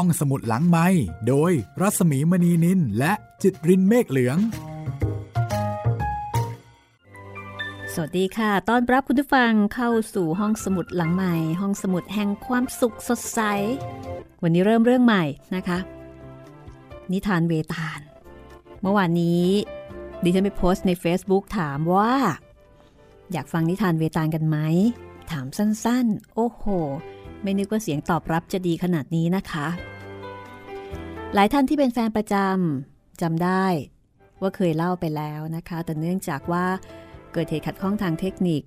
ห้องสมุดหลังไม้โดยรัสมีมณีนินและจิตรินเมฆเหลือง สวัสดีค่ะต้อนรับคุณผู้ฟังเข้าสู่ห้องสมุดหลังใหม่ ห้องสมุดแห่งความสุขสดใส วันนี้เริ่มเรื่องใหม่นะคะ นิทานเวตาล เมื่อวานนี้ ดิฉันไปโพสต์ใน Facebook ถามว่า อยากฟังนิทานเวตาลกันไหม ถามสั้นๆ โอ้โห ไม่นึกว่าเสียงตอบรับจะดีขนาดนี้นะคะ หลายท่านที่เป็นแฟนประจำจำได้ว่าเคยเล่าไปแล้วนะคะ แต่เนื่องจากว่าเกิดเหตุขัดข้องทางเทคนิค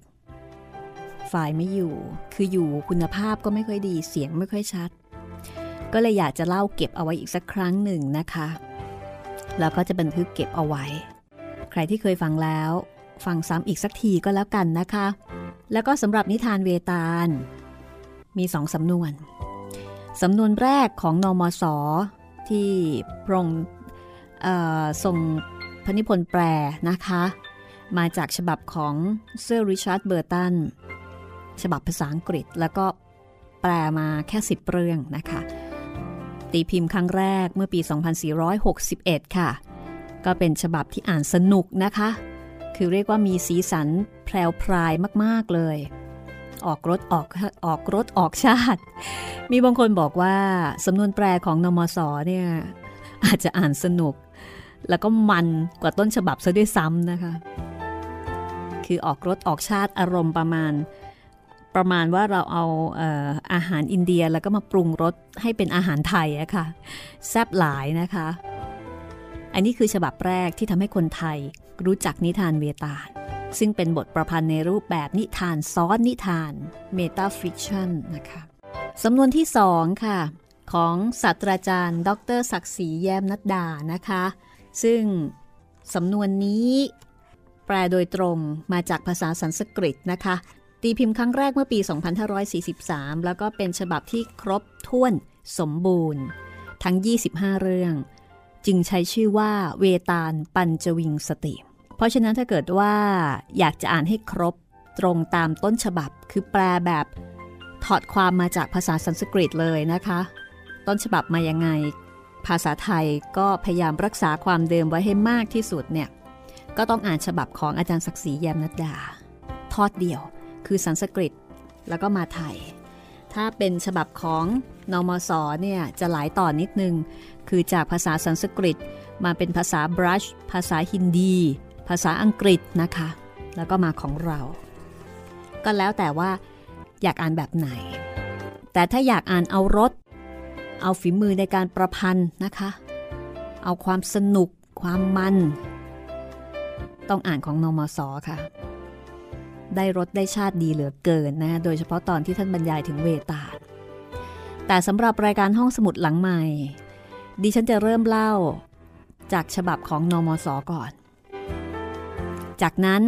ไฟล์ไม่อยู่ คืออยู่คุณภาพก็ไม่ค่อยดี เสียงไม่ค่อยชัด ก็เลยอยากจะเล่าเก็บเอาไว้อีกสักครั้งหนึ่งนะคะ แล้วก็จะบันทึกเก็บเอาไว้ ใครที่เคยฟังแล้ว ฟังซ้ำอีกสักทีก็แล้วกันนะคะ แล้วก็สำหรับนิทานเวตาล มีสองสำนวน สำนวนแรกของน.ม.ส. ที่พระองค์ทรงพระนิพนธ์แปลนะคะ มาจากฉบับของเซอร์ริชาร์ดเบอร์ตัน ฉบับภาษาอังกฤษแล้วก็แปลมาแค่สิบเรื่องนะคะ ตีพิมพ์ครั้งแรกเมื่อปี 2461 ค่ะ ก็เป็นฉบับที่อ่านสนุกนะคะ คือเรียกว่ามีสีสันแพรวพรายมาก ๆ เลย ออกรถออกออกรถออกชาติ มีบางคนบอกว่าสำนวนแปลของนมสเนี่ยอาจจะอ่านสนุก แล้วก็มันกว่าต้นฉบับซะด้วยซ้ำนะคะ คือออกรถออกชาติอารมณ์ประมาณ ประมาณว่าเราเอาเอออาหารอินเดียแล้วก็มาปรุงรสให้เป็นอาหารไทยอะค่ะแซ่บหลายนะคะ อันนี้คือฉบับแรกที่ทำให้คนไทยรู้จักนิทานเวตาล ซึ่งเป็นบทประพันธ์ในรูปแบบนิทานซ้อนนิทาน metafiction นะคะสำนวนที่สองค่ะ ของศาสตราจารย์ ดร.ศักดิ์ศรีแย้มนัดดานะคะ ซึ่งสำนวนนี้แปลโดยตรงมาจากภาษาสันสกฤตนะคะ ตีพิมพ์ครั้งแรกเมื่อปี 2543 แล้วก็เป็นฉบับที่ครบถ้วนสมบูรณ์ ทั้ง 25 เรื่อง จึงใช้ชื่อว่าเวตาลปัญจวิงสติ เพราะฉะนั้นถ้าเกิดว่าอยากจะอ่านให้ครบตรงตามต้นฉบับ คือแปลแบบถอดความมาจากภาษาสันสกฤตเลยนะคะ ต้นฉบับมายังไง ภาษาไทยก็พยายามรักษาความเดิมไว้ให้มากที่สุดเนี่ยก็ต้องอ่านฉบับของอาจารย์ศักดิ์ศรีแยมนัดดา ทอดเดียว คือสันสกฤตแล้วก็มาไทย ถ้าเป็นฉบับของนมสเนี่ยจะหลายต่อนนิดนึง คือจากภาษาสันสกฤตมาเป็นภาษาบรัชภาษาฮินดี ภาษาอังกฤษนะคะ แล้วก็มาของเรา ก็แล้วแต่ว่าอยากอ่านแบบไหน แต่ถ้าอยากอ่านเอารสเอาฝีมือในการประพันธ์นะคะ เอาความสนุก ความมัน ต้องอ่านของนมสอค่ะ ได้รสได้ชาติดีเหลือเกินนะ โดยเฉพาะตอนที่ท่านบรรยายถึงเวตาลแต่สำหรับรายการห้องสมุดหลังใหม่ ดิฉันจะเริ่มเล่า จากฉบับของนมสอก่อน จากนั้น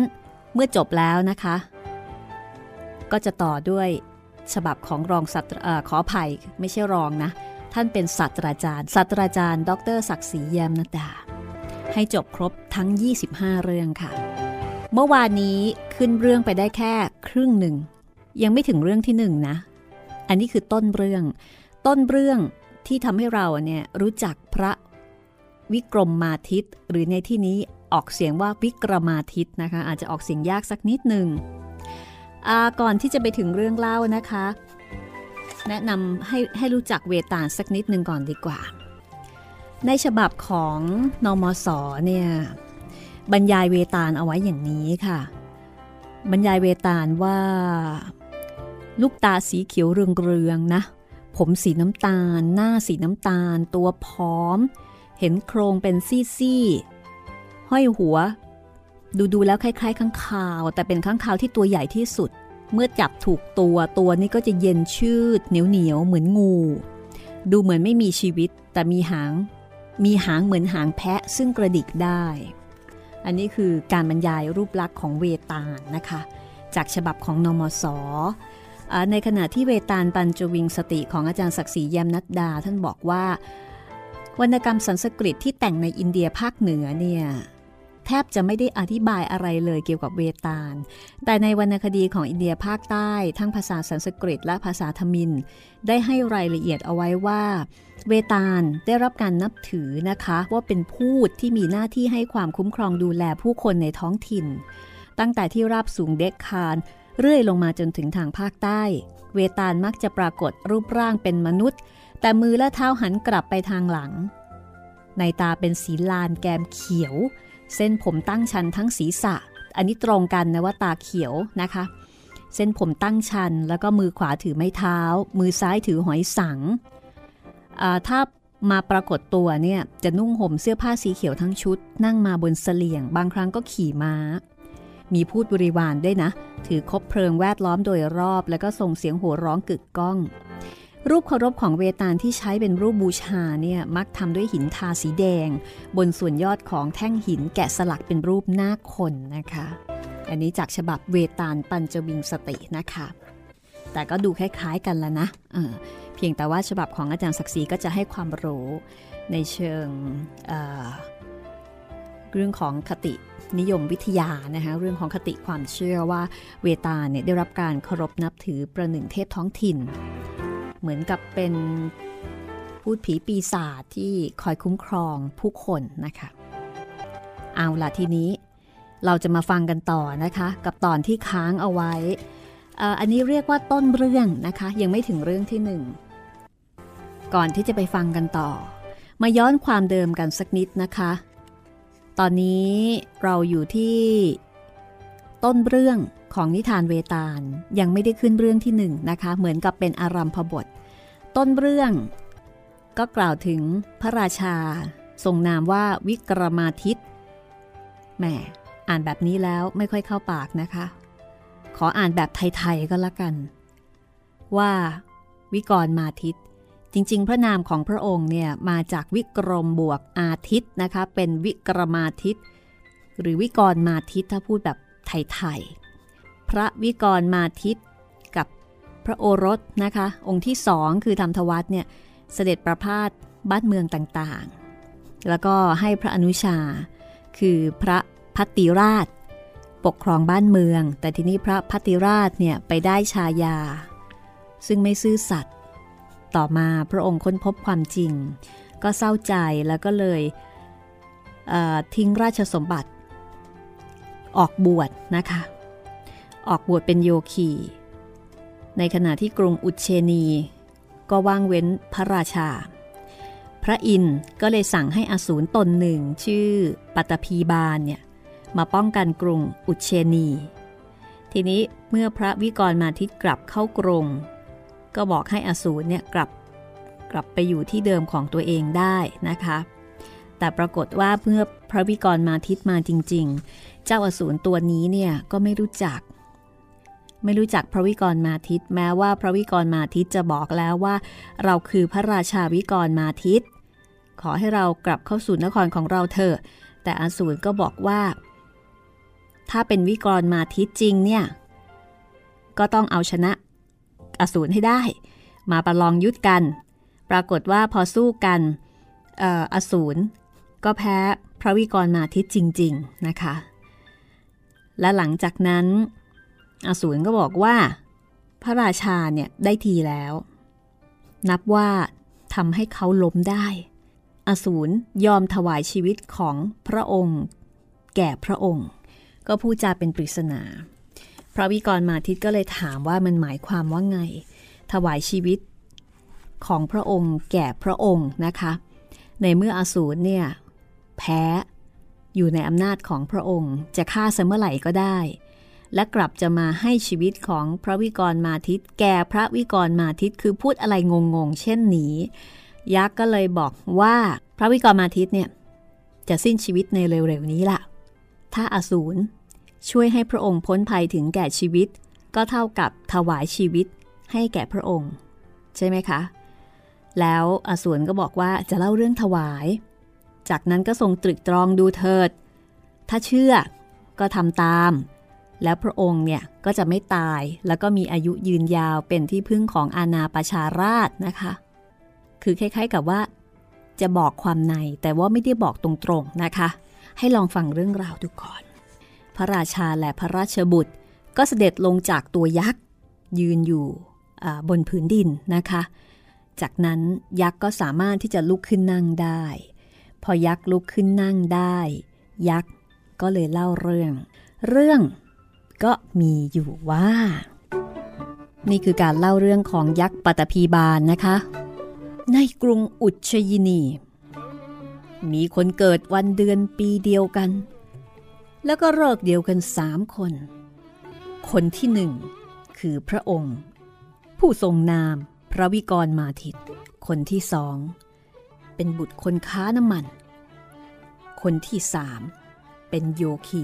เมื่อจบแล้วนะคะ ก็จะต่อด้วยฉบับของรองศาสตราขออภัยไม่ใช่รองนะ ท่านเป็นศาสตราจารย์ศาสตราจารย์ ดรศักดิ์ศรีแยมนดา ให้จบครบทั้ง 25 เรื่องค่ะ เมื่อวานนี้ขึ้นเรื่องไปได้แค่ครึ่งหนึ่ง ยังไม่ถึงเรื่องที่หนึ่งนะ อันนี้คือต้นเรื่อง ต้นเรื่องที่ทำให้เราเนี่ยรู้จักพระวิกรมมาทิตหรือในที่นี้ ออกเสียงว่าวิกรมาทิตนะคะ อาจจะออกเสียงยากสักนิดหนึ่งก่อนที่จะไปถึงเรื่องเล่านะคะ แนะนำให้ให้รู้จักเวตาลสักนิดหนึ่งก่อนดีกว่า ในฉบับของนมสเนี่ยบรรยายเวตาลเอาไว้อย่างนี้ค่ะ บรรยายเวตาลว่า ลูกตาสีเขียวเรืองๆนะ ผมสีน้ำตาล หน้าสีน้ำตาล ตัวพร้อม เห็นโครงเป็นซี่ ห้อยหัว ดูดูแล้วคล้ายๆข้างคาว แต่เป็นข้างคาวที่ตัวใหญ่ที่สุด เมื่อจับถูกตัวตัวนี้ก็จะเย็นชืด เหนียวเหนียวเหมือนงู ดูเหมือนไม่มีชีวิต แต่มีหาง มีหางเหมือนหางแพะซึ่งกระดิกได้ อันนี้คือการบรรยายรูปลักษณ์ของเวตาลนะคะ จากฉบับของนมสในขณะที่เวตาลปัญจวิงสติของอาจารย์ศักดิ์ศรียมนัดดา ท่านบอกว่าวรรณกรรมสันสกฤตที่แต่งในอินเดียภาคเหนือเนี่ย แทบจะไม่ได้อธิบายอะไรเลยเกี่ยวกับเวตาล แต่ในวรรณคดีของอินเดียภาคใต้ ทั้งภาษาสันสกฤตและภาษาทมิน ได้ให้รายละเอียดเอาไว้ว่า เวตาลได้รับการนับถือนะคะ ว่าเป็นพูดที่มีหน้าที่ให้ความคุ้มครองดูแลผู้คนในท้องถิ่น ตั้งแต่ที่ราบสูงเด็กคารเรื่อยลงมาจนถึงทางภาคใต้ เวตาลมักจะปรากฏรูปร่างเป็นมนุษย์ แต่มือและเท้าหันกลับไปทางหลัง ในตาเป็นสีลานแกมเขียว เส้นผมตั้งชันทั้งศีรษะ อันนี้ตรงกันนะว่าตาเขียวนะคะ เส้นผมตั้งชัน แล้วก็มือขวาถือไม้เท้า มือซ้ายถือหอยสังถ้ามาปรากฏตัวเนี่ยจะนุ่งห่มเสื้อผ้าสีเขียวทั้งชุด นั่งมาบนเสลียง บางครั้งก็ขี่ม้า มีพูดบริวารด้วยนะ ถือคบเพลิงแวดล้อมโดยรอบ แล้วก็ส่งเสียงโห่ร้องกึกก้อง รูปเคารพของเวตาลที่ใช้เป็นรูปบูชาเนี่ยมักทำด้วยหินทาสีแดง บนส่วนยอดของแท่งหินแกะสลักเป็นรูปหน้าคนนะคะ อันนี้จากฉบับเวตาลปัญจวิงสตินะคะ แต่ก็ดูคล้ายๆกันแล้วนะเเพียงแต่ว่าฉบับของอาจารย์ศักดิ์ศรีก็จะให้ความรู้ในเชิงเเรื่องของคตินิยมวิทยานะคะเรื่องของคติความเชื่อว่าเวตาเนี่ยได้รับการเคารพนับถือประหนึ่งเทพท้องถิ่น เหมือนกับเป็นพูดผีปีศาจที่คอยคุ้มครองผู้คนนะคะ เอาละทีนี้เราจะมาฟังกันต่อนะคะ กับตอนที่ค้างเอาไว้ อันนี้เรียกว่าต้นเรื่องนะคะ ยังไม่ถึงเรื่องที่หนึ่งก่อนที่จะไปฟังกันต่อ มาย้อนความเดิมกันสักนิดนะคะ ตอนนี้เราอยู่ที่ต้นเรื่อง ของนิทานเวตาลยังไม่ได้ขึ้นเรื่องที่หนึ่งนะคะ เหมือนกับเป็นอารัมพบท ต้นเรื่องก็กล่าวถึงพระราชา ทรงนามว่าวิกรมาทิตแหมอ่านแบบนี้แล้วไม่ค่อยเข้าปากนะคะ ขออ่านแบบไทย ๆ ก็แล้วกัน ว่าวิกรมาทิตจริง ๆ พระนามของพระองค์เนี่ยมาจากวิกรมบวกอาทิตนะคะ เป็นวิกรมาทิตหรือวิกรมาทิตถ้าพูดแบบไทยๆ พระวิกรมาทิตกับพระโอรสนะคะ องค์ที่สองคือธรรมทวัตเนี่ยเสด็จประพาสบ้านเมืองต่างๆ แล้วก็ให้พระอนุชา คือพระพัติราช ปกครองบ้านเมือง แต่ทีนี้พระพัติราชเนี่ยไปได้ชายา ซึ่งไม่ซื่อสัตย์ต่อมาพระองค์ค้นพบความจริง ก็เศร้าใจแล้วก็เลยเทิ้งราชสมบัติ ออกบวชนะคะ ออกบวชเป็นโยคี ในขณะที่กรุงอุเชนี ก็ว่างเว้นพระราชา พระอินทร์ก็เลยสั่งให้อสูรตนหนึ่งชื่อปัตพีบาลเนี่ยมาป้องกันกรุงอุเชนี ทีนี้เมื่อพระวิกรมาทิตกลับเข้ากรุง ก็บอกให้อสูรเนี่ยกลับกลับไปอยู่ที่เดิมของตัวเองได้นะคะ แต่ปรากฏว่าเมื่อพระวิกรมาทิตมาจริง ๆ เจ้าอสูรตัวนี้เนี่ยก็ไม่รู้จัก ไม่รู้จักพระวิกรมาทิต แม้ว่าพระวิกรมาทิตจะบอกแล้วว่า เราคือพระราชาวิกรมาทิต ขอให้เรากลับเข้าสู่นครของเราเถอะ แต่อสูรก็บอกว่า ถ้าเป็นวิกรมาทิตจริงเนี่ย ก็ต้องเอาชนะอสูรให้ได้ มาประลองยุทธกัน ปรากฏว่าพอสู้กันอสูรก็แพ้พระวิกรมาทิตจริง ๆนะคะ และหลังจากนั้น อสูรก็บอกว่า พระราชาเนี่ยได้ทีแล้ว นับว่าทำให้เขาล้มได้ อสูรยอมถวายชีวิตของพระองค์ แก่พระองค์ ก็พูดจาเป็นปริศนาพระวิกรมาทิตก็เลยถามว่ามันหมายความว่าไง ถวายชีวิตของพระองค์แก่พระองค์นะคะ ในเมื่ออสูรเนี่ยแพ้อยู่ในอำนาจของพระองค์ จะฆ่าเสมอไหร่ก็ได้ และกลับจะมาให้ชีวิตของพระวิกรมาทิตแก่พระวิกรมาทิตคือพูดอะไรงงๆเช่นนี้ ยักษ์ก็เลยบอกว่าพระวิกรมาทิตเนี่ยจะสิ้นชีวิตในเร็วๆนี้ล่ะ ถ้าอาสูรช่วยให้พระองค์พ้นภัยถึงแก่ชีวิต ก็เท่ากับถวายชีวิตให้แก่พระองค์ ใช่ไหมคะ แล้วอสูรก็บอกว่าจะเล่าเรื่องถวาย จากนั้นก็ทรงตรึกตรองดูเถิด ถ้าเชื่อก็ทำตาม แล้วพระองค์เนี่ยก็จะไม่ตายแล้วก็มีอายุยืนยาวเป็นที่พึ่งของอาณาประชาราชนะคะ คือคล้ายๆกับว่า จะบอกความในแต่ว่าไม่ได้บอกตรงๆนะคะ ให้ลองฟังเรื่องราวดูก่อน พระราชาและพระราชบุตร ก็เสด็จลงจากตัวยักษ์ ยืนอยู่บนพื้นดินนะคะ จากนั้นยักษ์ก็สามารถที่จะลุกขึ้นนั่งได้ พอยักษ์ลุกขึ้นนั่งได้ ยักษ์ก็เลยเล่าเรื่อง เรื่อง ก็มีอยู่ว่า นี่คือการเล่าเรื่องของยักษ์ปัตภีบาลนนะคะ ในกรุงอุชยินี มีคนเกิดวันเดือนปีเดียวกัน แล้วก็เลิกเดียวกันสามคน คนที่หนึ่งคือพระองค์ ผู้ทรงนามพระวิกรมาทิตคนที่สอง เป็นบุตรคนค้าน้ำมัน คนที่สามเป็นโยคี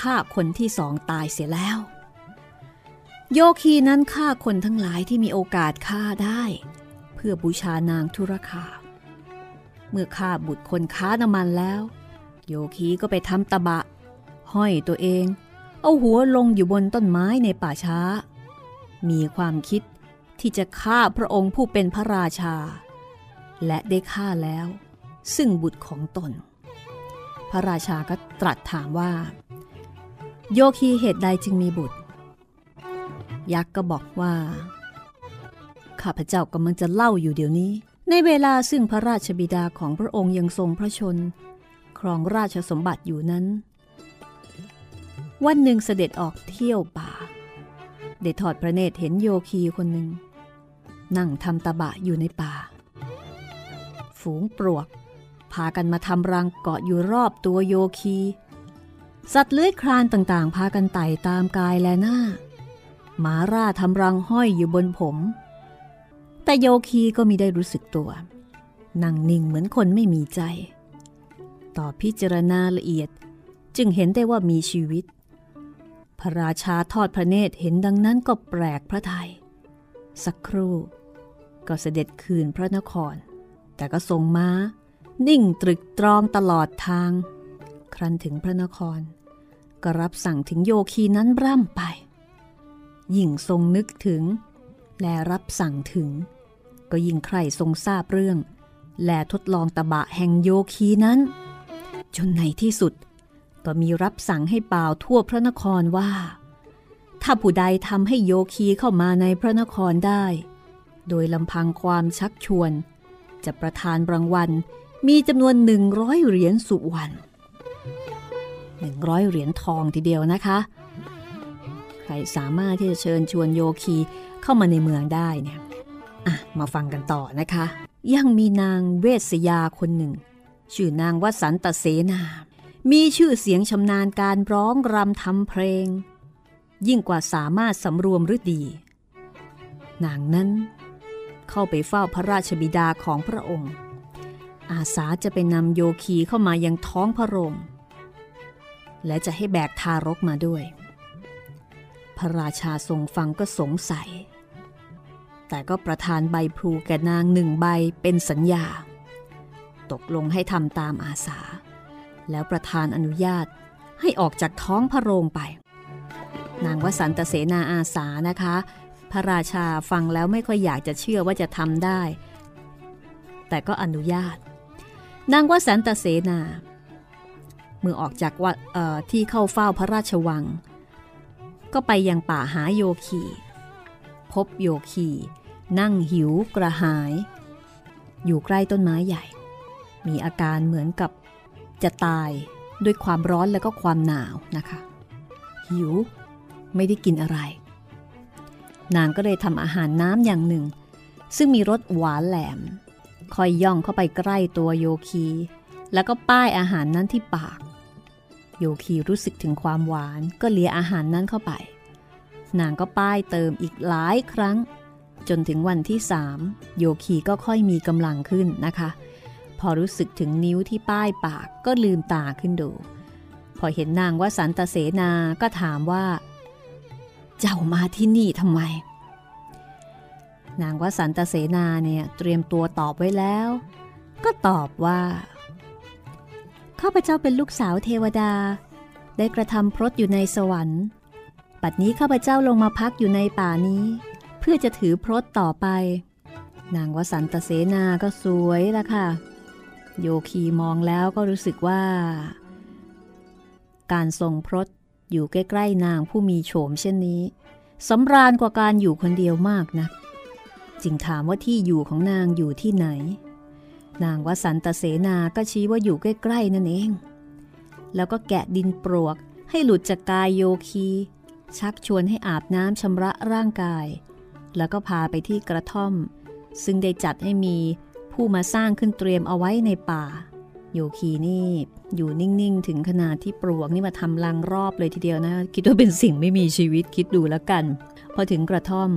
ฆ่าคนที่สองตายเสียแล้ว โยคีนั้นฆ่าคนทั้งหลายที่มีโอกาสฆ่าได้ เพื่อบูชานางธุรคา เมื่อฆ่าบุตรคนค้าน้ำมันแล้ว โยคีก็ไปทำตะบะ ห้อยตัวเอง เอาหัวลงอยู่บนต้นไม้ในป่าช้า มีความคิดที่จะฆ่าพระองค์ผู้เป็นพระราชา และได้ฆ่าแล้ว ซึ่งบุตรของตน พระราชาก็ตรัสถามว่า โยคีเหตุใดจึงมีบุตร ยักษ์ก็บอกว่า ข้าพเจ้ากำลังจะเล่าอยู่เดี๋ยวนี้ ในเวลาซึ่งพระราชบิดาของพระองค์ยังทรงพระชน ครองราชสมบัติอยู่นั้น วันหนึ่งเสด็จออกเที่ยวป่า ได้ถอดพระเนตรเห็นโยคีคนหนึ่ง นั่งทำตะบะอยู่ในป่า ฝูงปลวก พากันมาทำรังเกาะอยู่รอบตัวโยคี สัตว์เลื้อยคลานต่างๆ พากันไต่ตามกายและหน้า หมาร่าทำรังห้อยอยู่บนผม แต่โยคีก็มีได้รู้สึกตัวนั่งนิ่งเหมือนคนไม่มีใจ ต่อพิจารณาละเอียดจึงเห็นได้ว่ามีชีวิต พระราชาทอดพระเนตรเห็นดังนั้นก็แปลกพระทยัยสักครู่ ก็เสด็จคืนพระนคร แต่ก็ทรงม้า นิ่งตรึกตรองตลอดทาง ครั้นถึงพระนคร ก็รับสั่งถึงโยคีนั้นร่ำไปยิงทรงนึกถึง และรับสั่งถึง ก็ยิ่งใครทรงทราบเรื่อง และทดลองตะบะแห่งโยคีนั้น จนในที่สุด ก็มีรับสั่งให้เป่าทั่วพระนครว่า ถ้าผู้ใดทำให้โยคีเข้ามาในพระนครได้ โดยลำพังความชักชวน จะประทานรางวัลมีจำนวนหนึ่งร้อยเหรียญสุวรรณ 100 เหรียญทองทีเดียวนะคะ ใครสามารถที่จะเชิญชวนโยคีเข้ามาในเมืองได้เนี่ยอะมาฟังกันต่อนะคะ ยังมีนางเวสยาคนหนึ่ง ชื่อนางวสันตเสนา มีชื่อเสียงชำนาญการร้องรำทำเพลง ยิ่งกว่าสามารถสำรวมฤดี นางนั้นเข้าไปเฝ้าพระราชบิดาของพระองค์ อาสาจะไปนำโยคีเข้ามายังท้องพระโรง และจะให้แบกทารกมาด้วย พระราชาทรงฟังก็สงสัย แต่ก็ประทานใบพลูแก่นางหนึ่งใบเป็นสัญญา ตกลงให้ทำตามอาสา แล้วประธานอนุญาตให้ออกจากท้องพระโรงไป นางวสันตเสนาอาสานะคะ พระราชาฟังแล้วไม่ค่อยอยากจะเชื่อว่าจะทำได้ แต่ก็อนุญาต นางวสันตเสนา มื่อออกจากวัดที่เข้าเฝ้าพระราชวัง ก็ไปยังป่าหาโยคี พบโยคี นั่งหิวกระหาย อยู่ใกล้ต้นไม้ใหญ่ มีอาการเหมือนกับจะตายด้วยความร้อนและก็ความหนาวนะคะ หิวไม่ได้กินอะไร นางก็เลยทำอาหารน้ำอย่างหนึ่ง ซึ่งมีรสหวานแหลมคอยย่องเข้าไปใกล้ตัวโยคี แล้วก็ป้ายอาหารนั้นที่ปาก โยคีรู้สึกถึงความหวานก็เลียอาหารนั้นเข้าไป นางก็ป้ายเติมอีกหลายครั้ง จนถึงวันที่สามโยคีก็ค่อยมีกำลังขึ้นนะคะ พอรู้สึกถึงนิ้วที่ป้ายปากก็ลืมตาขึ้นดู พอเห็นนางว่าสันตเสนาก็ถามว่า เจ้ามาที่นี่ทำไม นางว่าสันตเสนาเนี่ยเตรียมตัวตอบไว้แล้ว ก็ตอบว่า ข้าพเจ้าเป็นลูกสาวเทวดา ได้กระทำพรตอยู่ในสวรรค์ ปัดนี้ข้าพเจ้าลงมาพักอยู่ในป่านี้ เพื่อจะถือพรตต่อไป นางวสันตเสนาก็สวยละค่ะ โยคีมองแล้วก็รู้สึกว่า การทรงพรตอยู่ใกล้ ๆ นางผู้มีโฉมเช่นนี้สำราญกว่าการอยู่คนเดียวมากนะ จึงถามว่าที่อยู่ของนางอยู่ที่ไหน นางวสันตเสนาก็ชี้ว่าอยู่ใกล้ๆนั่นเอง แล้วก็แกะดินปลวกให้หลุดจากกายโยคี ชักชวนให้อาบน้ำชำระร่างกาย แล้วก็พาไปที่กระท่อม ซึ่งได้จัดให้มีผู้มาสร้างขึ้นเตรียมเอาไว้ในป่า โยคีนี่อยู่นิ่งๆ ถึงขนาดที่ปลวกนี่มาทำรังรอบเลยทีเดียวนะ คิดว่าเป็นสิ่งไม่มีชีวิตคิดดูแล้วกัน พอถึงกระท่อม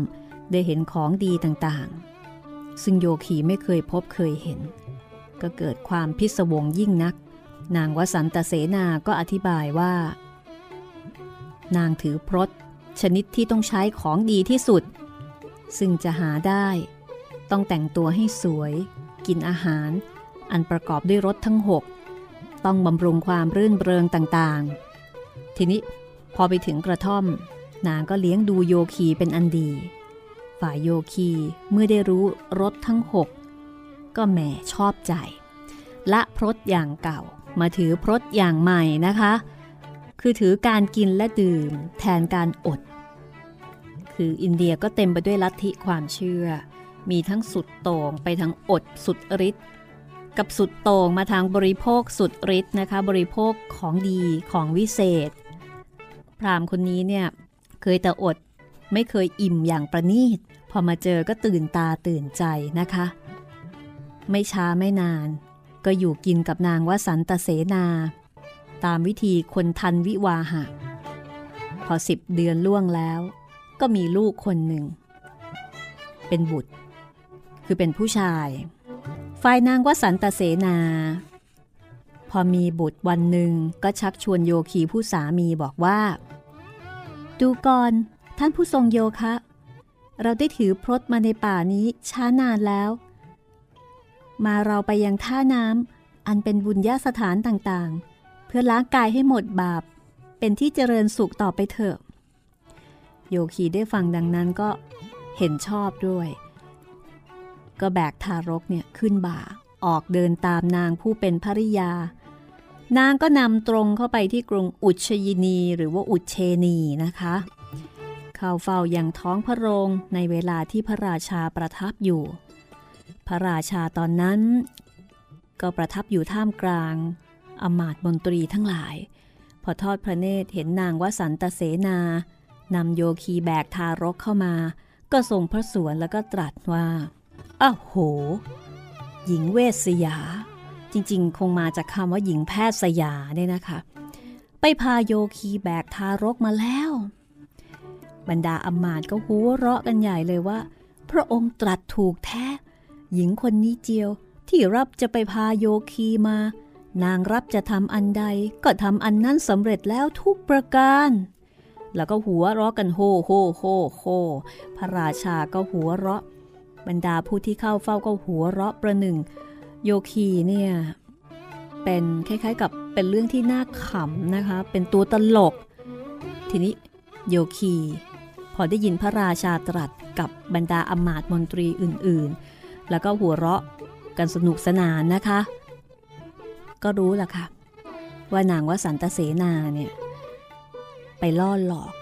ได้เห็นของดีต่างๆ ซึ่งโยคีไม่เคยพบเคยเห็น ก็เกิดความพิศวงยิ่งนัก นางวสันตเสนาก็อธิบายว่า นางถือพรตชนิดที่ต้องใช้ของดีที่สุด ซึ่งจะหาได้ ต้องแต่งตัวให้สวย กินอาหาร อันประกอบด้วยรสทั้งหกต้องบำรุงความรื่นเริงต่างๆ ทีนี้พอไปถึงกระท่อม นางก็เลี้ยงดูโยคีเป็นอันดี ฝ่ายโยคีเมื่อได้รู้รสทั้งหก ก็แหมชอบใจ ละพรตอย่างเก่า มาถือพรตอย่างใหม่นะคะ คือถือการกินและดื่ม แทนการอด คืออินเดียก็เต็มไปด้วยลัทธิความเชื่อ มีทั้งสุดโต่งไปทั้งอดสุดฤทธิ์กับสุดโต่งมาทางบริโภคสุดฤทธิ์นะคะ บริโภคของดีของวิเศษ พรามคนนี้เนี่ยเคยแต่อดไม่เคยอิ่มอย่างประณีต พอมาเจอก็ตื่นตาตื่นใจนะคะ ไม่ช้าไม่นาน ก็อยู่กินกับนางวสันตเสนา ตามวิธีคนทันวิวาหะ พอสิบเดือนล่วงแล้ว ก็มีลูกคนหนึ่ง เป็นบุตร คือเป็นผู้ชาย ฝ่ายนางวสันตเสนา พอมีบุตรวันหนึ่งก็ชักชวนโยคีผู้สามีบอกว่า ดูก่อนท่านผู้ทรงโยคะ เราได้ถือพรตมาในป่านี้ช้านานแล้ว มาเราไปยังท่าน้ำอันเป็นบุญญาสถานต่างๆ เพื่อล้างกายให้หมดบาป เป็นที่เจริญสุขต่อไปเถอะ โยคีได้ฟังดังนั้นก็เห็นชอบด้วย ก็แบกทารกเนี่ยขึ้นบ่าออกเดินตามนางผู้เป็นภริยา นางก็นำตรงเข้าไปที่กรุงอุชยินีหรือว่าอุเชนีนะคะ เข้าเฝ้าอยังท้องพระโรงในเวลาที่พระราชาประทับอยู่ พระราชาตอนนั้น ก็ประทับอยู่ท่ามกลางอมาตมนตรีทั้งหลาย พอทอดพระเนตรเห็นนางวสันตเสนานำโยคีแบกทารกเข้ามา ก็ทรงพระสวนแล้วก็ตรัสว่าอ้าโห หญิงเวสยา จริงๆ คงมาจากคำว่าหญิงแพทย์สยาเนี่ยนะคะ ไปพาโยคีแบกทารกมาแล้ว บรรดาอมาตก็หัวเราะกันใหญ่เลยว่า พระองค์ตรัสถูกแท้ หญิงคนนี้เจียวที่รับจะไปพาโยคีมา นางรับจะทำอันใดก็ทำอันนั้นสำเร็จแล้วทุกประการ แล้วก็หัวเราะกันโฮโฮโฮโฮพระราชาก็หัวเราะ บรรดาผู้ที่เข้าเฝ้าก็หัวเราะประหนึ่ง โยคีเนี่ยเป็นคล้ายๆกับเป็นเรื่องที่น่าขำนะคะ เป็นตัวตลก ทีนี้โยคี พอได้ยินพระราชาตรัสกับบรรดาอมาตมนตรีอื่น ๆ แล้วก็หัวเราะกันสนุกสนานนะคะ ก็รู้ล่ะค่ะ ว่านางวสันตเสนาเนี่ย ไปล่อหลอก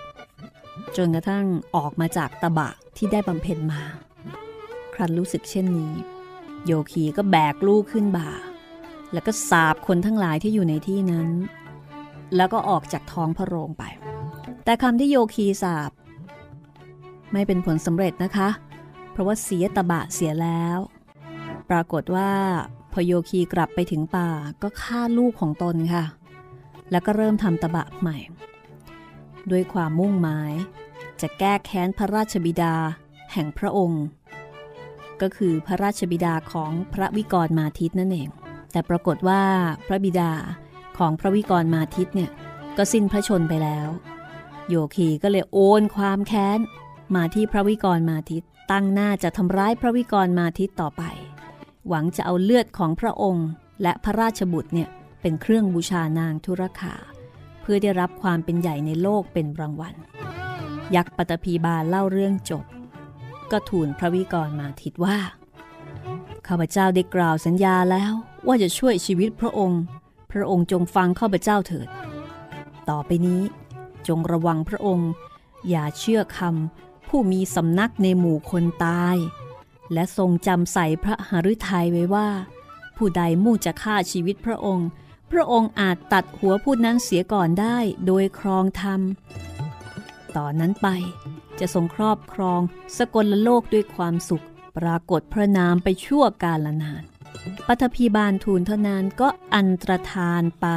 จนกระทั่งออกมาจากตะบะที่ได้บำเพ็ญมา ครั้นรู้สึกเช่นนี้ โยคีก็แบกลูกขึ้นบ่า แล้วก็สาบคนทั้งหลายที่อยู่ในที่นั้น แล้วก็ออกจากท้องพระโรงไป แต่คำที่โยคีสาบ ไม่เป็นผลสำเร็จนะคะเพราะว่าเสียตะบะเสียแล้ว ปรากฏว่าพโยคีกลับไปถึงป่าก็ฆ่าลูกของตนค่ะ แล้วก็เริ่มทำตะบะใหม่ ด้วยความมุ่งหมาย จะแก้แค้นพระราชบิดาแห่งพระองค์ ก็คือพระราชบิดาของพระวิกรมาทิตนั่นเอง แต่ปรากฏว่าพระบิดาของพระวิกรมาทิตเนี่ยก็สิ้นพระชนไปแล้ว โยคีก็เลยโอนความแค้นมาที่พระวิกรมาทิต ตั้งหน้าจะทำร้ายพระวิกรมาทิตต่อไป หวังจะเอาเลือดของพระองค์ และพระราชบุตรเนี่ยเป็นเครื่องบูชานางธุรคา เพื่อได้รับความเป็นใหญ่ในโลกเป็นรางวัล ยักษ์ปตพีบาลเล่าเรื่องจบ ก็ทูลพระวิกรมาทิตว่า ข้าพเจ้าได้กล่าวสัญญาแล้วว่าจะช่วยชีวิตพระองค์ พระองค์จงฟังข้าพเจ้าเถิด ต่อไปนี้จงระวังพระองค์ อย่าเชื่อคำ ผู้มีสำนักในหมู่คนตาย และทรงจำใส่พระหฤทัยไว้ว่า ผู้ใดมุ่งจะฆ่าชีวิตพระองค์ พระองค์อาจตัดหัวผู้นั้นเสียก่อนได้โดยครองธรรม ต่อนนั้นไปจะทรงครอบครองสกลโลกด้วยความสุข ปรากฏพระนามไปชั่วกาลนาน ปัทภีบาลทูลเท่านั้นก็อันตรธานไป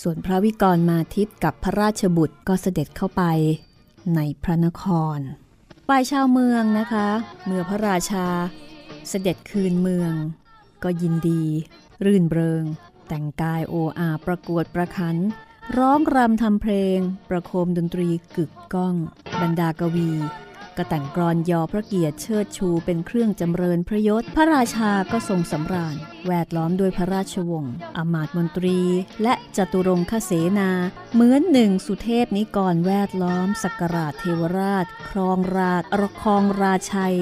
ส่วนพระวิกรมาทิตกับพระราชบุตรก็เสด็จเข้าไป ในพระนครฝ่ายชาวเมืองนะคะ เมื่อพระราชา เสด็จคืนเมือง ก็ยินดี รื่นเริง แต่งกายโออาประกวดประคัน ร้องรำทำเพลง ประโคมดนตรีกึกก้อง บรรดากวี ก็แต่งกรอนยอพระเกียรติเชิดชูเป็นเครื่องจำเริญพระยศ พระราชาก็ทรงสำราญ แวดล้อมด้วยพระราชวงศ์อมาตมนตรี และจตุรงคเสนา เหมือนหนึ่งสุเทพนิกรแวดล้อมสักราชเทวราช ครองราชรคองราชัย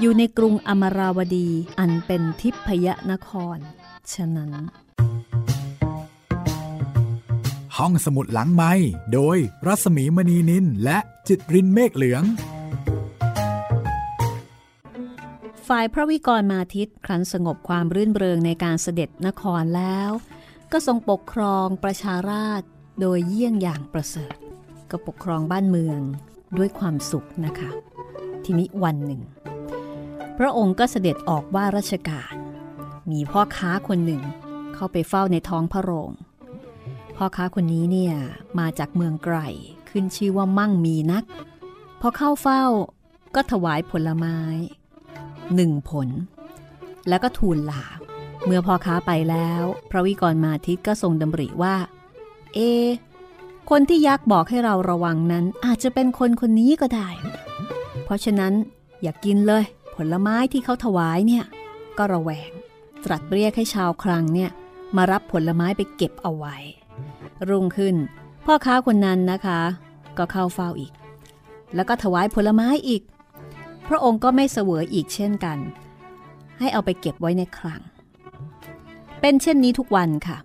อยู่ในกรุงอมราวดีอันเป็นทิพยนคร ฉะนั้น ห้องสมุดหลังไม้โดยรัสมีมณีนินและจิตรินเมฆเหลือง ฝ่ายพระวิกรมาทิตครั้นสงบความรื่นเริงในการเสด็จนครแล้ว ก็ทรงปกครองประชาราชโดยเยี่ยงอย่างประเสริฐ ก็ปกครองบ้านเมืองด้วยความสุขนะคะ ทีนี้วันหนึ่ง พระองค์ก็เสด็จออกว่าราชการ มีพ่อค้าคนหนึ่งเข้าไปเฝ้าในท้องพระโรงพ่อค้าคนนี้เนี่ยมาจากเมืองไกลขึ้นชื่อว่ามั่งมีนัก พอเข้าเฝ้าก็ถวายผลไม้ หนึ่งผล แล้วก็ทูลลา เมื่อพ่อค้าไปแล้ว พระวิกรมาทิตก็ทรงดำริว่า เอ คนที่ยักษ์บอกให้เราระวังนั้นอาจจะเป็นคนคนนี้ก็ได้ เพราะฉะนั้นอย่ากกินเลย ผลไม้ที่เขาถวายเนี่ย ก็ระแวง ตรัสเรียกให้ชาวครังเนี่ยมารับผลไม้ไปเก็บเอาไว้ รุ่งขึ้น พ่อค้าคนนั้นนะคะ ก็เข้าเฝ้าอีก แล้วก็ถวายผลไม้อีก พระองค์ก็ไม่เสวยอีกเช่นกัน ให้เอาไปเก็บไว้ในคลัง เป็นเช่นนี้ทุกวันค่ะ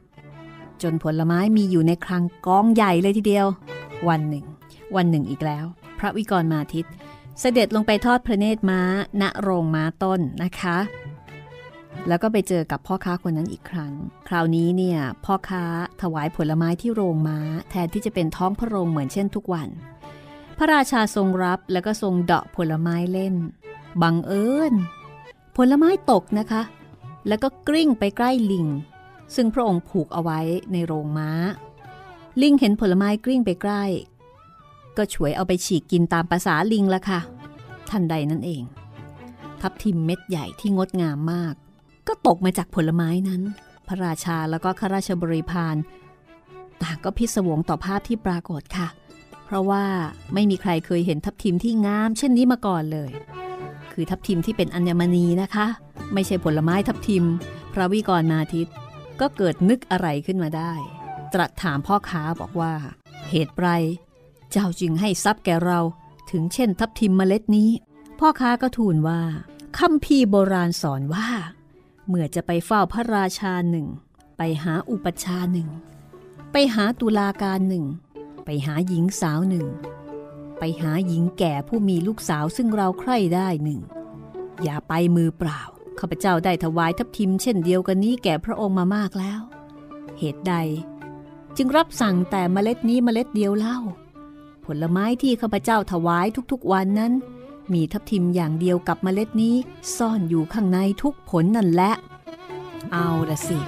จนผลไม้มีอยู่ในคลังกองใหญ่เลยทีเดียว วันหนึ่ง วันหนึ่งอีกแล้ว พระวิกรมาทิตเสด็จลงไปทอดพระเนตรม้า ณโรงม้าต้นนะคะ แล้วก็ไปเจอกับพ่อค้าคนนั้นอีกครั้ง คราวนี้เนี่ยพ่อค้าถวายผลไม้ที่โรงม้า แทนที่จะเป็นท้องพระโรงเหมือนเช่นทุกวัน พระราชาทรงรับแล้วก็ทรงเดาะผลไม้เล่น บังเอิญผลไม้ตกนะคะ แล้วก็กลิ้งไปใกล้ลิง ซึ่งพระองค์ผูกเอาไว้ในโรงม้า ลิงเห็นผลไม้กลิ้งไปใกล้ ก็ฉวยเอาไปฉีกกินตามภาษาลิงละค่ะ ทันใดนั่นเอง ทับทิมเม็ดใหญ่ที่งดงามมาก ก็ตกมาจากผลไม้นั้น พระราชาแล้วก็ข้าราชบริพารต่างก็พิศวงต่อภาพที่ปรากฏค่ะเพราะว่าไม่มีใครเคยเห็นทับทิมที่งามเช่นนี้มาก่อนเลย คือทับทิมที่เป็นอัญมณีนะคะ ไม่ใช่ผลไม้ทับทิม พระวิกรนาทิตก็เกิดนึกอะไรขึ้นมาได้ ตรัสถามพ่อค้าบอกว่า เหตุไรเจ้าจึงให้ทรัพย์แก่เราถึงเช่นทับทิมเมล็ดนี้ พ่อค้าก็ทูลว่าคำพีโบราณสอนว่า เมื่อจะไปเฝ้าพระราชาหนึ่ง ไปหาอุปชาหนึ่ง ไปหาตุลาการหนึ่ง ไปหาหญิงสาวหนึ่ง ไปหาหญิงแก่ผู้มีลูกสาวซึ่งเราใคร่ได้หนึ่ง อย่าไปมือเปล่าข้าพเจ้าได้ถวายทัพทิมเช่นเดียวกันนี้แก่พระองค์มามากแล้ว เหตุใด จึงรับสั่งแต่เมล็ดนี้เมล็ดเดียวเล่า ผลไม้ที่ข้าพเจ้าถวายทุกๆวันนั้น มีทับทิมอย่างเดียวกับเมล็ดนี้ซ่อนอยู่ข้างในทุกผลนั่นแหละ เอาละสิ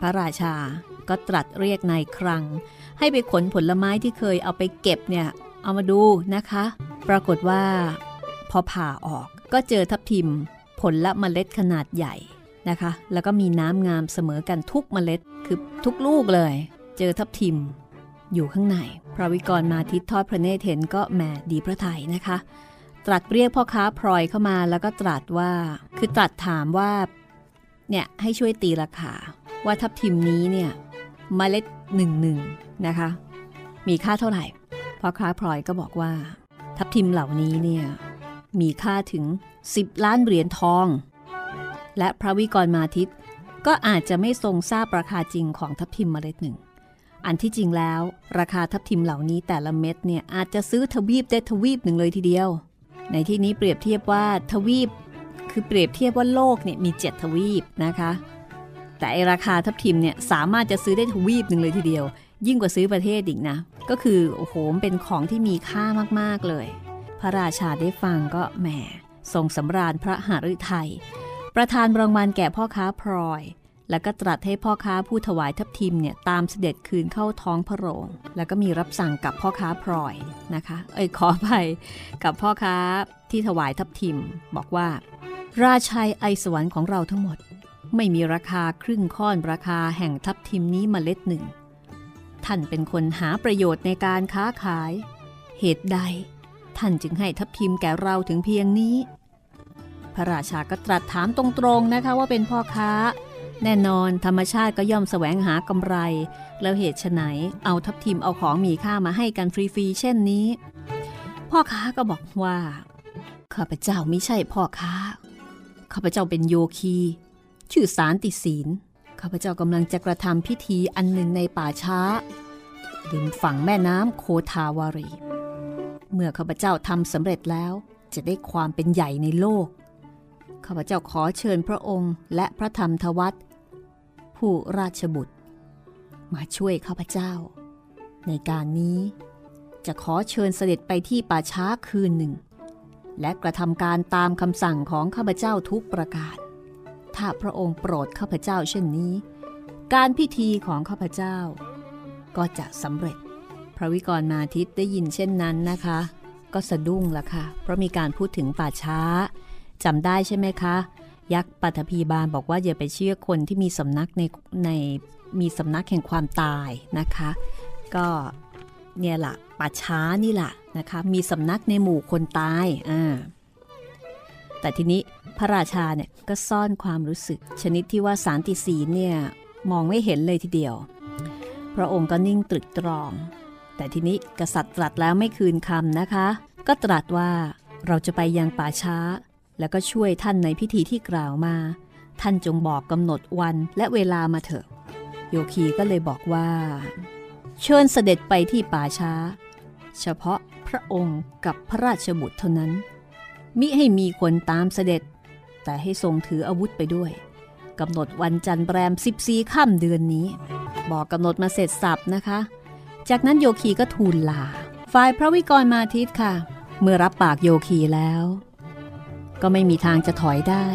พระราชา ก็ตรัสเรียกนายครัง ให้ไปขนผลไม้ที่เคยเอาไปเก็บเนี่ย เอามาดูนะคะ ปรากฏว่า พอผ่าออกก็เจอทับทิม ผลละเมล็ดขนาดใหญ่นะคะ แล้วก็มีน้ำงามเสมอกันทุกเมล็ดคือทุกลูกเลย เจอทับทิม อยู่ข้างใน พระวิกรมาทิตทอดพระเนตรเห็นก็แหมดีพระไทยนะคะ ตรัสเรียกพ่อค้าพลอยเข้ามาแล้วก็ตรัสว่า คือตรัสถามว่าเนี่ยให้ช่วยตีราคาว่าทับทิมนี้เนี่ย เมล็ดหนึ่งหนึ่งนะคะ มีค่าเท่าไหร่พ่อค้าพลอยก็บอกว่า ทับทิมเหล่านี้เนี่ยมีค่าถึง 10 ล้านเหรียญทอง และพระวิกรมาทิตก็อาจจะไม่ทรงทราบราคาจริงของทับทิมเมล็ดหนึ่ง อันที่จริงแล้ว ราคาทับทิมเหล่านี้แต่ละเม็ดเนี่ยอาจจะซื้อทวีปได้ทวีปหนึ่งเลยทีเดียว ในที่นี้เปรียบเทียบว่าทวีป คือเปรียบเทียบว่าโลกเนี่ยมี 7 ทวีปนะคะ แต่ไอราคาทับทิมเนี่ยสามารถจะซื้อได้ทวีปหนึ่งเลยทีเดียว ยิ่งกว่าซื้อประเทศอีกนะ ก็คือโอ้โหเป็นของที่มีค่ามากๆเลย พระราชาได้ฟังก็แหมทรงสำราญพระหฤทัยประทานรางวัลแก่พ่อค้าพลอย แล้วก็ตรัสให้พ่อค้าผู้ถวายทับทิมเนี่ยตามเสด็จคืนเข้าท้องพระโรง แล้วก็มีรับสั่งกับพ่อค้าพลอยนะคะ เอ้ยขอไปกับพ่อค้าที่ถวายทับทิม บอกว่า ราชัยไอสวรรค์ของเราทั้งหมด ไม่มีราคาครึ่งค่อนราคาแห่งทับทิมนี้มเมล็ดหนึ่ง ท่านเป็นคนหาประโยชน์ในการค้าขาย เหตุใด ท่านจึงให้ทับทิมแก่เราถึงเพียงนี้ พระราชาก็ตรัสถามตรงๆนะคะว่าเป็นพ่อค้า แน่นอนธรรมชาติก็ย่อมแสวงหากำไร แล้วเหตุไหนเอาทับทิมเอาของมีค่ามาให้กันฟรีๆเช่นนี้ พ่อค้าก็บอกว่าข้าพเจ้าไม่ใช่พ่อค้าข้าพเจ้าเป็นโยคี ชื่อสารติศีลข้าพเจ้ากำลังจะกระทำพิธีอันหนึ่งในป่าช้าริมฝั่งแม่น้ำโคทาวารี เมื่อข้าพเจ้าทำสำเร็จแล้ว จะได้ความเป็นใหญ่ในโลก ข้าพเจ้าขอเชิญพระองค์และพระธรรมทวัตผู้ราชบุตร มาช่วยข้าพเจ้า ในการนี้จะขอเชิญเสด็จไปที่ป่าช้าคืนหนึ่ง และกระทำการตามคำสั่งของข้าพเจ้าทุกประการ ถ้าพระองค์โปรดข้าพเจ้าเช่นนี้ การพิธีของข้าพเจ้า ก็จะสำเร็จ พระวิกรมาทิตได้ยินเช่นนั้นนะคะ ก็สะดุ้งละค่ะ เพราะมีการพูดถึงป่าช้าจำได้ใช่ไหมคะ ยักษ์ปัทภีบาลบอกว่าอย่าไปเชื่อคนที่มีสำนักในในมีสำนักแห่งความตายนะคะ ก็เนี่ยละป่าช้านี่แหละนะคะ มีสำนักในหมู่คนตายอ่า แต่ทีนี้พระราชาเนี่ยก็ซ่อนความรู้สึก ชนิดที่ว่าสารติสีเนี่ยมองไม่เห็นเลยทีเดียว พระองค์ก็นิ่งตรึกตรอง แต่ทีนี้กษัตริย์ตรัสแล้วไม่คืนคำนะคะ ก็ตรัสว่าเราจะไปยังป่าช้า แล้วก็ช่วยท่านในพิธีที่กล่าวมา ท่านจงบอกกำหนดวันและเวลามาเถอะ โยคีก็เลยบอกว่า เชิญเสด็จไปที่ป่าช้า เฉพาะพระองค์กับพระราชบุตรเท่านั้น มิให้มีคนตามเสด็จ แต่ให้ทรงถืออาวุธไปด้วยกำหนดวันจันทร์แรม 14ค่ำเดือนนี้ บอกกำหนดมาเสร็จสับนะคะ จากนั้นโยคีก็ทูลลา ฝ่ายพระวิกรมาทิตค่ะ เมื่อรับปากโยคีแล้ว ก็ไม่มีทางจะถอยได้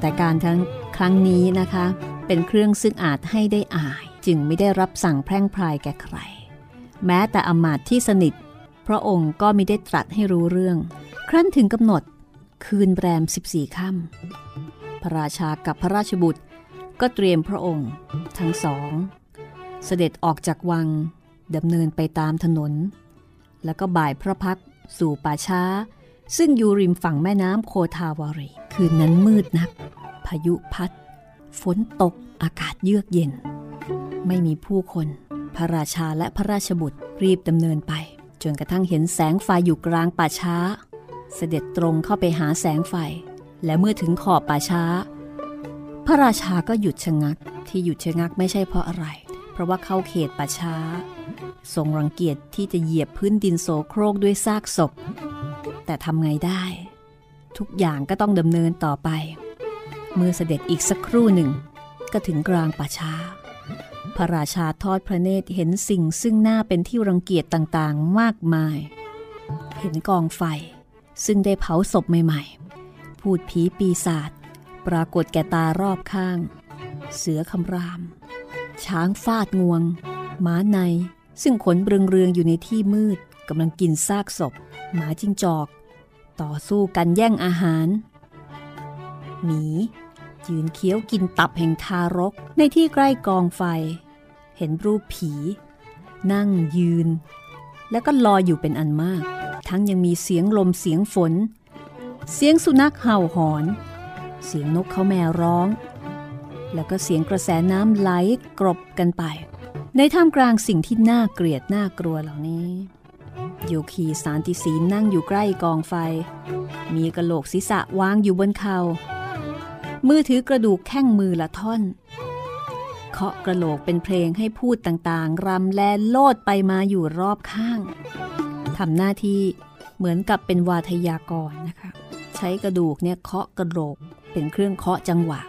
แต่การทั้งครั้งนี้นะคะ เป็นเครื่องซึ่งอาจให้ได้อาย จึงไม่ได้รับสั่งแพร่งพรายแก่ใคร แม้แต่อมาตที่สนิท ระองค์ก็ไม่ได้ตรัสให้รู้เรื่อง ครั้นถึงกำหนดคืนแรม 14ค่ำพระราชากับพระราชบุตร ก็เตรียมพระองค์ ทั้งสอง เสด็จออกจากวังดำเนินไปตามถนน แล้วก็บ่ายพระพักสู่ป่าช้า ซึ่งอยู่ริมฝั่งแม่น้ำโคทาวารี คืนนั้นมืดนัก พายุพัด ฝนตกอากาศเยือกเย็น ไม่มีผู้คน พระราชาและพระราชบุตรรีบดำเนินไป จนกระทั่งเห็นแสงไฟอยู่กลางป่าช้า เสด็จตรงเข้าไปหาแสงไฟ และเมื่อถึงขอบป่าช้า พระราชาก็หยุดชะงักที่หยุดชะงักไม่ใช่เพราะอะไร เพราะว่าเข้าเขตป่าช้า ทรงรังเกียจที่จะเหยียบพื้นดินโสโครกด้วยซากศพ แต่ทำไงได้ ทุกอย่างก็ต้องดำเนินต่อไป เมื่อเสด็จอีกสักครู่หนึ่ง ก็ถึงกลางป่าช้า พระราชาทอดพระเนตรเห็นสิ่งซึ่งน่าเป็นที่รังเกียจต่างๆ มากมาย เห็นกองไฟ ซึ่งได้เผาศพใหม่ๆ พูดผีปีศาจปรากฏแก่ตารอบข้าง เสือคำราม ช้างฟาดงวง ม้าใน ซึ่งขนเรืองๆอยู่ในที่มืดกำลังกินซากศพ หมาจิ้งจอก ต่อสู้กันแย่งอาหาร หมี ยืนเคี้ยวกินตับแห่งทารกในที่ใกล้กองไฟ เห็นรูปผี นั่งยืน แล้วก็ลอยอยู่เป็นอันมาก ทั้งยังมีเสียงลมเสียงฝน เสียงสุนัขเห่าหอน เสียงนกเขาแมวร้อง แล้วก็เสียงกระแสน้ำไหลกรบกันไป ในท่ามกลางสิ่งที่น่าเกลียดน่ากลัวเหล่านี้โยคีสารติศีนั่งอยู่ใกล้กองไฟ มีกระโหลกศีรษะวางอยู่บนเขา มือถือกระดูกแข้งมือละท่อน เคาะกระโหลกเป็นเพลงให้พูดต่างๆ รำแลโลดไปมาอยู่รอบข้างทำหน้าที่เหมือนกับเป็นวาทยากรนะคะ ใช้กระดูกเนี่ยเคาะกระโหลกเป็นเครื่องเคาะจังหวะ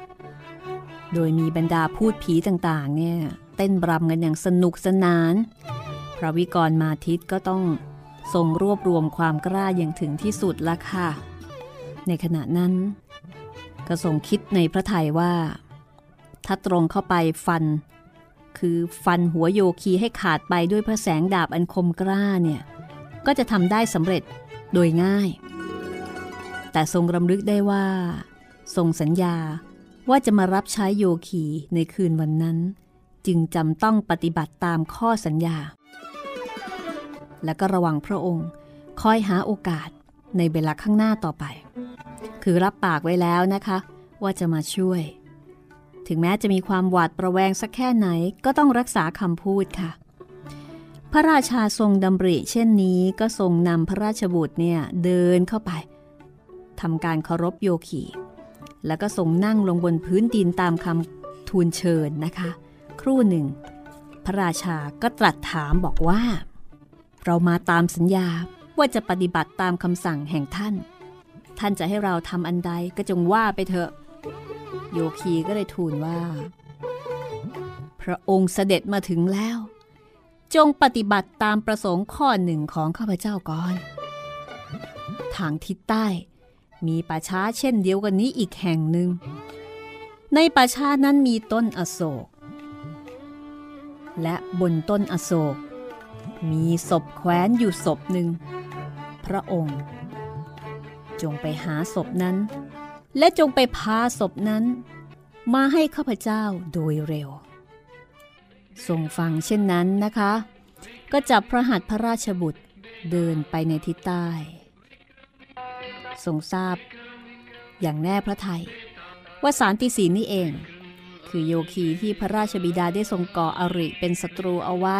โดยมีบรรดาพูดผีต่างๆ เนี่ยเต้นรำกันอย่างสนุกสนาน พระวิกรมาทิตก็ต้องทรงรวบรวมความกล้าอย่างถึงที่สุดละค่ะ ในขณะนั้น ก็ทรงคิดในพระไทยว่า ถ้าตรงเข้าไปฟัน คือฟันหัวโยคีให้ขาดไปด้วยพระแสงดาบอันคมกล้าเนี่ย ก็จะทำได้สำเร็จโดยง่าย แต่ทรงรำลึกได้ว่า ทรงสัญญาว่าจะมารับใช้โยคีในคืนวันนั้น จึงจำต้องปฏิบัติตามข้อสัญญา และก็ระวังพระองค์คอยหาโอกาส ในเวลาข้างหน้าต่อไป คือรับปากไว้แล้วนะคะ ว่าจะมาช่วย ถึงแม้จะมีความหวาดประแวงสักแค่ไหนก็ต้องรักษาคำพูดค่ะ พระราชาทรงดำริเช่นนี้ก็ทรงนำพระราชบุตรเนี่ยเดินเข้าไปทำการเคารพโยคีแล้วก็ทรงนั่งลงบนพื้นดินตามคำทูลเชิญนะคะ ครู่หนึ่ง พระราชาก็ตรัสถามบอกว่า เรามาตามสัญญา ว่าจะปฏิบัติตามคำสั่งแห่งท่าน ท่านจะให้เราทำอันใดก็จงว่าไปเถอะ โยคีก็เลยทูลว่า พระองค์เสด็จมาถึงแล้ว จงปฏิบัติตามประสงค์ข้อหนึ่งของข้าพเจ้าก่อน ทางทิศใต้ มีป่าช้าเช่นเดียวกันนี้อีกแห่งหนึ่ง ในป่าช้านั้นมีต้นอโศก และบนต้นอโศกมีศพแขวนอยู่ศพหนึ่ง พระองค์ จงไปหาศพนั้น และจงไปพาศพนั้น มาให้ข้าพเจ้าโดยเร็ว ทรงฟังเช่นนั้นนะคะ ก็จับพระหัตถ์พระราชบุตรเดินไปในทิศใต้ ทรงทราบ อย่างแน่พระไทย ว่าสารติศีนี่เอง คือโยคีที่พระราชบิดาได้ทรงก่ออริเป็นศัตรูเอาไว้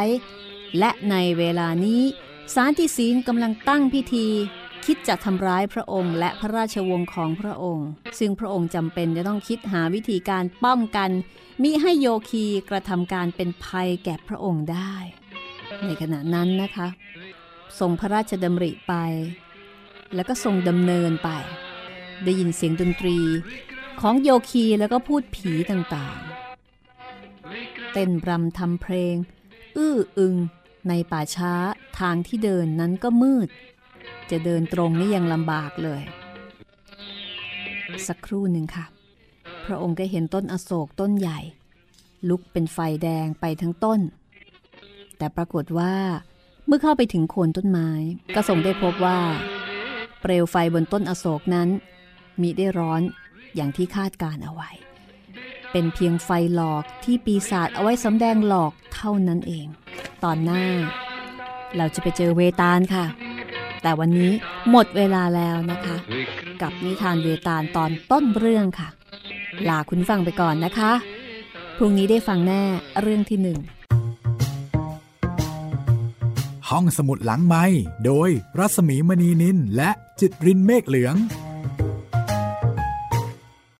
และในเวลานี้ สารติศีนกำลังตั้งพิธีคิดจะทำร้ายพระองค์และพระราชวงศ์ของพระองค์ ซึ่งพระองค์จำเป็นจะต้องคิดหาวิธีการป้องกัน มิให้โยคีกระทำการเป็นภัยแก่พระองค์ได้ ในขณะนั้นนะคะ ทรงพระราชดำริไป แล้วก็ทรงดำเนินไป ได้ยินเสียงดนตรีของโยคีแล้วก็พูดผีต่างๆ เต้นรำทำเพลง อื้ออึงในป่าช้า ทางที่เดินนั้นก็มืด จะเดินตรงนี่ยังลำบากเลย สักครู่หนึ่งค่ะ พระองค์ก็เห็นต้นอโศกต้นใหญ่ ลุกเป็นไฟแดงไปทั้งต้น แต่ปรากฏว่าเมื่อเข้าไปถึงโคนต้นไม้ ก็ทรงได้พบว่า เปลวไฟบนต้นอโศกนั้น มีได้ร้อนอย่างที่คาดการเอาไว้ เป็นเพียงไฟหลอกที่ปีศาจเอาไว้สำแดงหลอกเท่านั้นเอง ตอนหน้า เราจะไปเจอเวตาลค่ะ แต่วันนี้หมดเวลาแล้วนะคะ กับนิทานเวตาลตอนต้นเรื่องค่ะ ลาคุณฟังไปก่อนนะคะ พรุ่งนี้ได้ฟังแน่เรื่องที่หนึ่งห้องสมุดหลังไม้โดยรัสมีมณีนินและจิตรินเมฆเหลือง